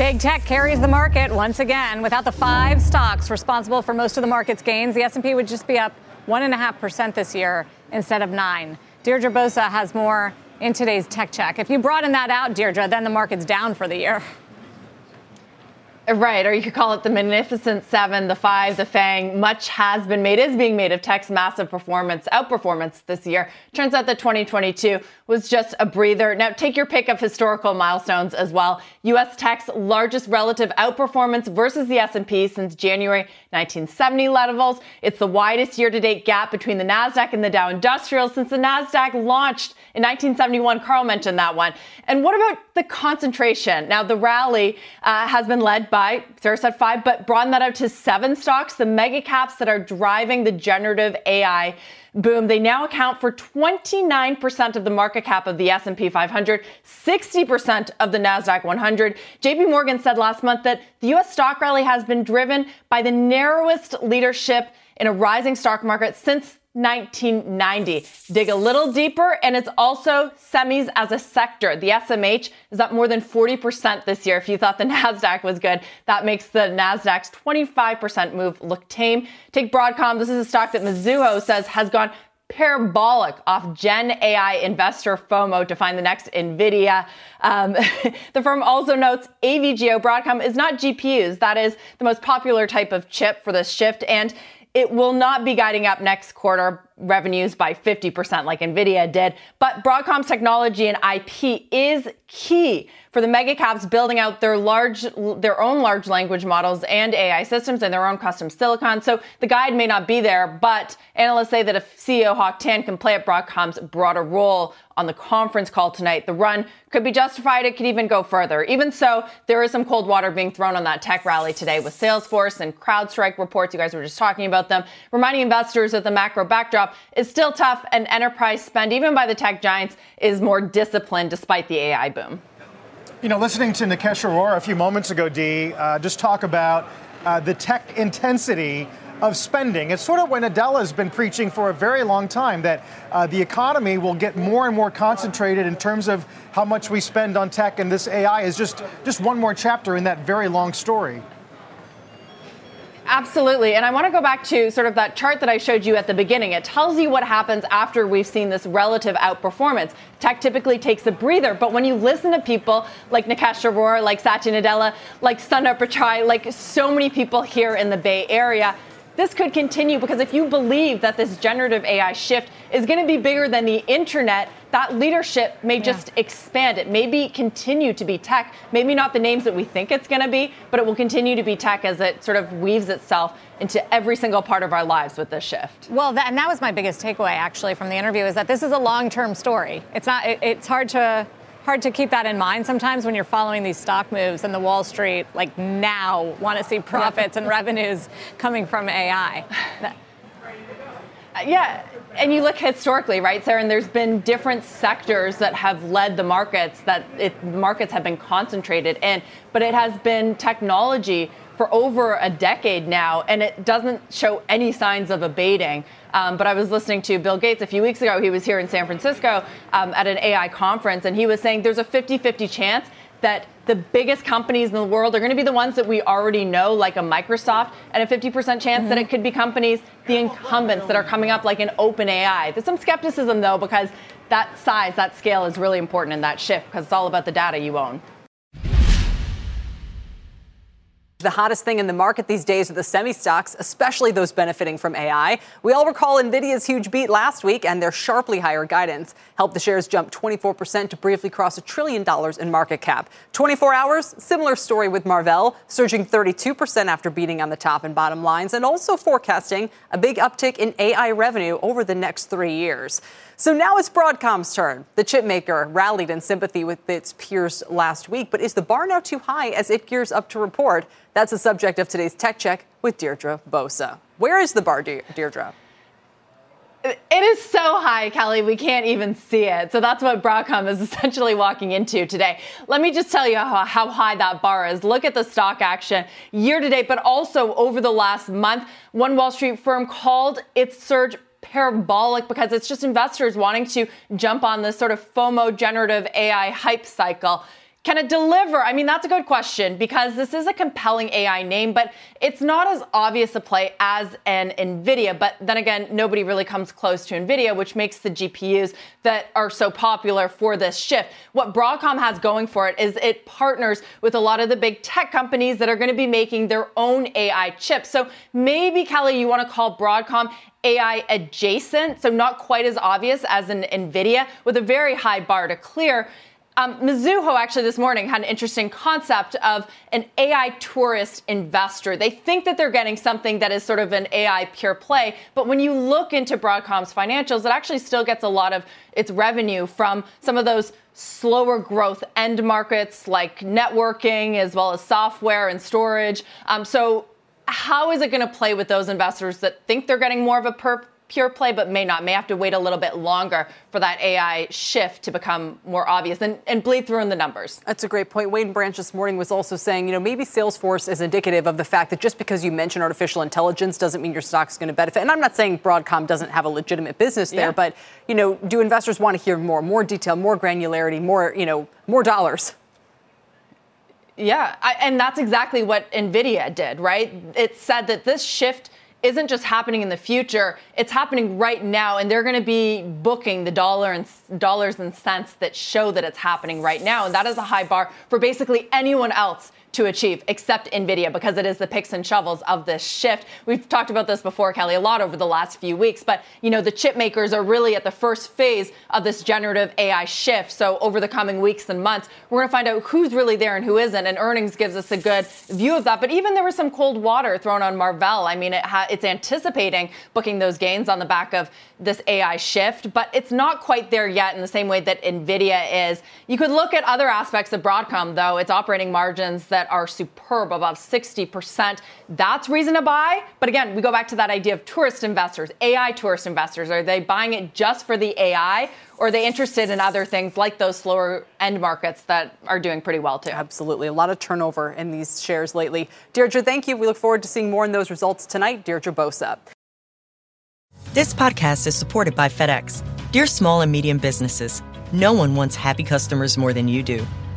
Big tech carries the market once again. Without the five stocks responsible for most of the market's gains, the S&P would just be up one and a half percent this year instead of nine. Deirdre Bosa has more in today's tech check. If you broaden that out, Deirdre, then the market's down for the year. Right, or you could call it the Magnificent Seven, the Five, the Fang. Much has been made, is being made of tech's massive performance, outperformance this year. Turns out that 2022 was just a breather. Now, take your pick of historical milestones as well. U.S. tech's largest relative outperformance versus the S&P since January 1970 levels. It's the widest year-to-date gap between the Nasdaq and the Dow Industrial since the Nasdaq launched in 1971. Carl mentioned that one. And what about the concentration? Now, the rally uh, has been led by Sarah said five, but broaden that out to seven stocks. The mega caps that are driving the generative AI boom. They now account for 29% of the market cap of the S&P 500, 60% of the Nasdaq 100. JP Morgan said last month that the US stock rally has been driven by the narrowest leadership in a rising stock market since 1990. Dig a little deeper, and it's also semis as a sector. The SMH is up more than 40% this year. If you thought the NASDAQ was good, that makes the NASDAQ's 25% move look tame. Take Broadcom. This is a stock that Mizuho says has gone parabolic off Gen AI investor FOMO to find the next NVIDIA. Um, the firm also notes AVGO Broadcom is not GPUs. That is the most popular type of chip for this shift. And it will not be guiding up next quarter revenues by 50% like Nvidia did, but Broadcom's technology and IP is key for the mega caps building out their large their own large language models and AI systems and their own custom silicon. So the guide may not be there, but analysts say that if CEO Hock Tan can play at Broadcom's broader role on the conference call tonight, the run could be justified. It could even go further. Even so, there is some cold water being thrown on that tech rally today with Salesforce and CrowdStrike reports. You guys were just talking about them, reminding investors that the macro backdrop is still tough and enterprise spend, even by the tech giants, is more disciplined despite the AI boom. You know, listening to Nikesh Arora a few moments ago, Dee, uh, just talk about uh, the tech intensity of spending. It's sort of what Nadella has been preaching for a very long time that uh, the economy will get more and more concentrated in terms of how much we spend on tech, and this AI is just just one more chapter in that very long story. Absolutely. And I want to go back to sort of that chart that I showed you at the beginning. It tells you what happens after we've seen this relative outperformance. Tech typically takes a breather, but when you listen to people like Nikesh Arora, like Satya Nadella, like Sundar Pichai, like so many people here in the Bay Area, this could continue because if you believe that this generative AI shift is going to be bigger than the internet, that leadership may yeah. just expand. It maybe continue to be tech, maybe not the names that we think it's going to be, but it will continue to be tech as it sort of weaves itself into every single part of our lives with this shift. Well, that, and that was my biggest takeaway actually from the interview is that this is a long-term story. It's not. It, it's hard to hard to keep that in mind sometimes when you're following these stock moves and the Wall Street, like now, want to see profits and revenues coming from AI. yeah, and you look historically, right, Sarah, and there's been different sectors that have led the markets that it, markets have been concentrated in, but it has been technology for over a decade now, and it doesn't show any signs of abating. Um, but I was listening to Bill Gates a few weeks ago. He was here in San Francisco um, at an AI conference, and he was saying there's a 50 50 chance that the biggest companies in the world are going to be the ones that we already know, like a Microsoft, and a 50% chance mm-hmm. that it could be companies, the incumbents that are coming up, like an OpenAI. There's some skepticism, though, because that size, that scale is really important in that shift because it's all about the data you own. The hottest thing in the market these days are the semi stocks, especially those benefiting from AI. We all recall Nvidia's huge beat last week and their sharply higher guidance helped the shares jump 24% to briefly cross a trillion dollars in market cap. 24 hours, similar story with Marvell, surging 32% after beating on the top and bottom lines and also forecasting a big uptick in AI revenue over the next three years. So now it's Broadcom's turn. The chip maker rallied in sympathy with its peers last week, but is the bar now too high as it gears up to report? That's the subject of today's Tech Check with Deirdre Bosa. Where is the bar, De- Deirdre? It is so high, Kelly, we can't even see it. So that's what Broadcom is essentially walking into today. Let me just tell you how, how, high that bar is. Look at the stock action year to date, but also over the last month. One Wall Street firm called its surge parabolic because it's just investors wanting to jump on this sort of FOMO generative AI hype cycle. Can it deliver? I mean, that's a good question because this is a compelling AI name, but it's not as obvious a play as an NVIDIA. But then again, nobody really comes close to NVIDIA, which makes the GPUs that are so popular for this shift. What Broadcom has going for it is it partners with a lot of the big tech companies that are going to be making their own AI chips. So maybe, Kelly, you want to call Broadcom AI adjacent, so not quite as obvious as an NVIDIA with a very high bar to clear. Um, Mizuho actually this morning had an interesting concept of an AI tourist investor. They think that they're getting something that is sort of an AI pure play, but when you look into Broadcom's financials, it actually still gets a lot of its revenue from some of those slower growth end markets like networking as well as software and storage. Um, so how is it going to play with those investors that think they're getting more of a per pure play, but may not, may have to wait a little bit longer for that AI shift to become more obvious and, and bleed through in the numbers. That's a great point. Wayne Branch this morning was also saying, you know, maybe Salesforce is indicative of the fact that just because you mention artificial intelligence doesn't mean your stock's going to benefit. And I'm not saying Broadcom doesn't have a legitimate business there, yeah. but, you know, do investors want to hear more, more detail, more granularity, more, you know, more dollars? Yeah, I, and that's exactly what NVIDIA did, right? It said that this shift isn't just happening in the future, it's happening right now, and they're going to be booking the dollar and dollars and cents that show that it's happening right now. And that is a high bar for basically anyone else to achieve, except NVIDIA, because it is the picks and shovels of this shift. We've talked about this before, Kelly, a lot over the last few weeks, but you know, the chip makers are really at the first phase of this generative AI shift. So over the coming weeks and months, we're gonna find out who's really there and who isn't, and earnings gives us a good view of that. But even there was some cold water thrown on Marvell. I mean, it ha- it's anticipating booking those gains on the back of this AI shift, but it's not quite there yet in the same way that NVIDIA is. You could look at other aspects of Broadcom, though, its operating margins that that are superb, above 60%. That's reason to buy. But again, we go back to that idea of tourist investors, AI tourist investors. Are they buying it just for the AI? Or are they interested in other things like those slower end markets that are doing pretty well too? Absolutely. A lot of turnover in these shares lately. Deirdre, thank you. We look forward to seeing more in those results tonight. Deirdre Bosa. This podcast is supported by FedEx. Dear small and medium businesses, no one wants happy customers more than you do.